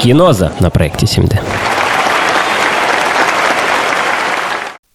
Киноза на проекте 7D.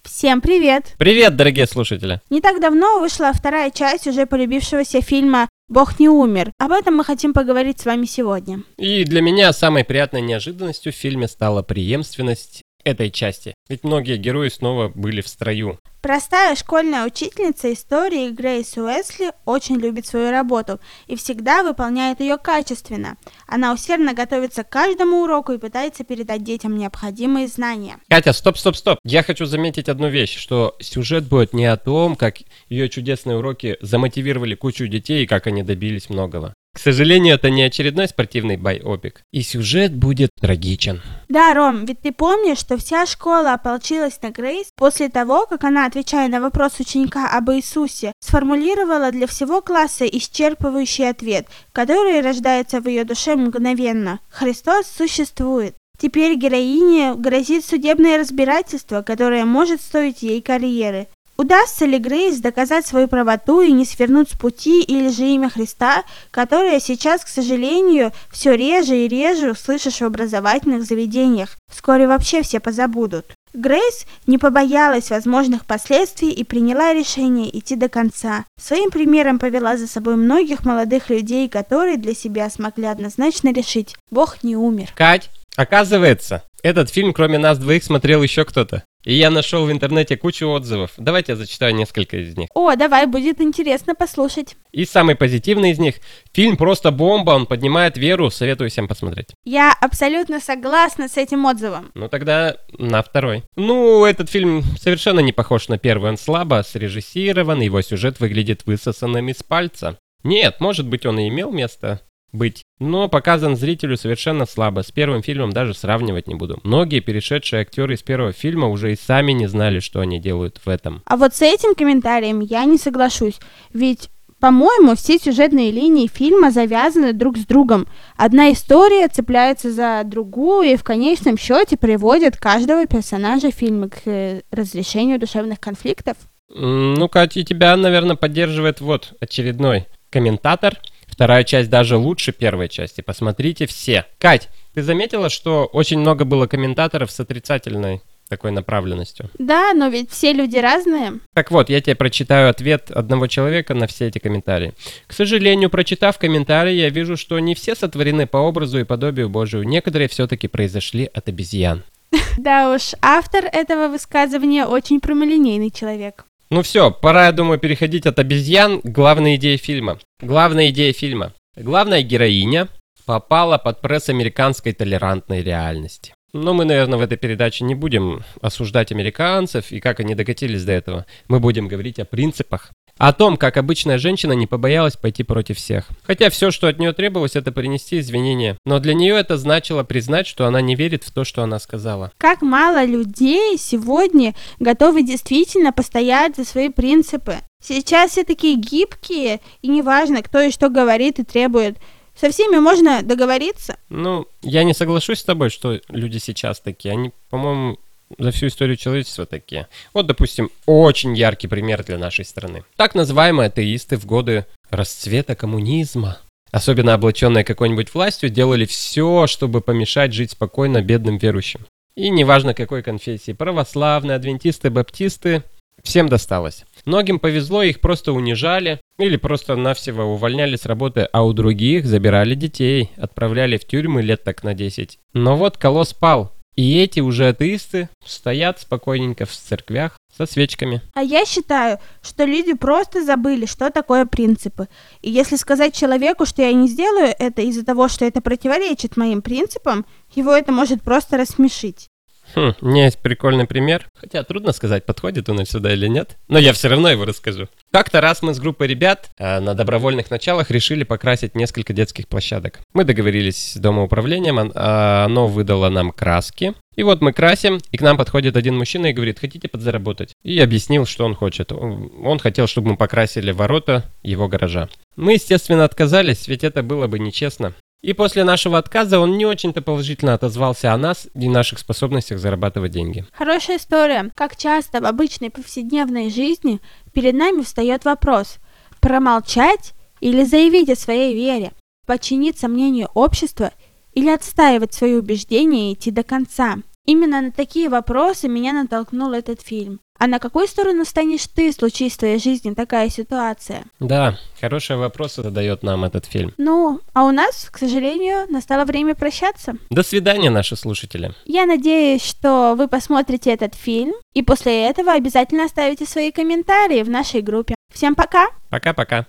Всем привет! Привет, дорогие слушатели! Не так давно вышла вторая часть уже полюбившегося фильма «Бог не умер». Об этом мы хотим поговорить с вами сегодня. И для меня самой приятной неожиданностью в фильме стала преемственность этой части. Ведь многие герои снова были в строю. Простая школьная учительница истории Грейс Уэсли очень любит свою работу и всегда выполняет ее качественно. Она усердно готовится к каждому уроку и пытается передать детям необходимые знания. Катя, стоп, стоп, стоп. Я хочу заметить одну вещь, что сюжет будет не о том, как ее чудесные уроки замотивировали кучу детей и как они добились многого. К сожалению, это не очередной спортивный байопик, и сюжет будет трагичен. Да, Ром, ведь ты помнишь, что вся школа ополчилась на Грейс после того, как она, отвечая на вопрос ученика об Иисусе, сформулировала для всего класса исчерпывающий ответ, который рождается в ее душе мгновенно. Христос существует. Теперь героине грозит судебное разбирательство, которое может стоить ей карьеры. Удастся ли Грейс доказать свою правоту и не свернуть с пути или же имя Христа, которое сейчас, к сожалению, все реже и реже услышишь в образовательных заведениях? Вскоре вообще все позабудут. Грейс не побоялась возможных последствий и приняла решение идти до конца. Своим примером повела за собой многих молодых людей, которые для себя смогли однозначно решить – Бог не умер. Кать, оказывается, этот фильм кроме нас двоих смотрел еще кто-то. И я нашел в интернете кучу отзывов. Давайте я зачитаю несколько из них. О, давай, будет интересно послушать. И самый позитивный из них. Фильм просто бомба, он поднимает веру, советую всем посмотреть. Я абсолютно согласна с этим отзывом. Ну тогда на второй. Ну, этот фильм совершенно не похож на первый, он слабо срежиссирован, его сюжет выглядит высосанным из пальца. Нет, может быть он и имел место быть. Но показан зрителю совершенно слабо. С первым фильмом даже сравнивать не буду. Многие перешедшие актеры из первого фильма уже и сами не знали, что они делают в этом. А вот с этим комментарием я не соглашусь. Ведь по-моему, все сюжетные линии фильма завязаны друг с другом. Одна история цепляется за другую и в конечном счете приводит каждого персонажа фильма к э, разрешению душевных конфликтов. Ну, Катя, тебя, наверное, поддерживает вот очередной комментатор – Вторая часть даже лучше первой части. Посмотрите все. Кать, ты заметила, что очень много было комментаторов с отрицательной такой направленностью. Да, но ведь все люди разные. Так вот, я тебе прочитаю ответ одного человека на все эти комментарии. К сожалению, прочитав комментарии, я вижу, что не все сотворены по образу и подобию Божию. Некоторые все-таки произошли от обезьян. Да уж, автор этого высказывания очень прямолинейный человек. Ну все, пора, я думаю, переходить от обезьян к главной идее фильма. Главная идея фильма. Главная героиня попала под пресс американской толерантной реальности. Но мы, наверное, в этой передаче не будем осуждать американцев и как они докатились до этого. Мы будем говорить о принципах, о том, как обычная женщина не побоялась пойти против всех. Хотя все, что от нее требовалось, это принести извинения. Но для нее это значило признать, что она не верит в то, что она сказала. Как мало людей сегодня готовы действительно постоять за свои принципы. Сейчас все такие гибкие, и неважно, кто и что говорит и требует. Со всеми можно договориться? Ну, я не соглашусь с тобой, что люди сейчас такие. Они, по-моему, за всю историю человечества такие. Вот, допустим, очень яркий пример для нашей страны. Так называемые атеисты в годы расцвета коммунизма, особенно облаченные какой-нибудь властью, делали все, чтобы помешать жить спокойно бедным верующим. И неважно какой конфессии, православные, адвентисты, баптисты, всем досталось. Многим повезло, их просто унижали или просто навсего увольняли с работы, а у других забирали детей, отправляли в тюрьмы лет так на 10. Но вот колосс пал, и эти уже атеисты стоят спокойненько в церквях со свечками. А я считаю, что люди просто забыли, что такое принципы. И если сказать человеку, что я не сделаю это из-за того, что это противоречит моим принципам, его это может просто рассмешить. Хм, у меня есть прикольный пример. Хотя трудно сказать, подходит он сюда или нет. Но я все равно его расскажу. Как-то раз мы с группой ребят э, на добровольных началах решили покрасить несколько детских площадок. Мы договорились с домоуправлением, а оно выдало нам краски. И вот мы красим, и к нам подходит один мужчина и говорит, хотите подзаработать? И объяснил, что он хочет. Он хотел, чтобы мы покрасили ворота его гаража. Мы, естественно, отказались, ведь это было бы нечестно. И после нашего отказа он не очень-то положительно отозвался о нас и наших способностях зарабатывать деньги. Хорошая история. Как часто в обычной повседневной жизни перед нами встает вопрос промолчать или заявить о своей вере, подчиниться мнению общества или отстаивать свои убеждения и идти до конца? Именно на такие вопросы меня натолкнул этот фильм. А на какую сторону станешь ты, случись в твоей жизни такая ситуация? Да, хорошие вопросы задает нам этот фильм. Ну, а у нас, к сожалению, настало время прощаться. До свидания, наши слушатели. Я надеюсь, что вы посмотрите этот фильм и после этого обязательно оставите свои комментарии в нашей группе. Всем пока! Пока-пока.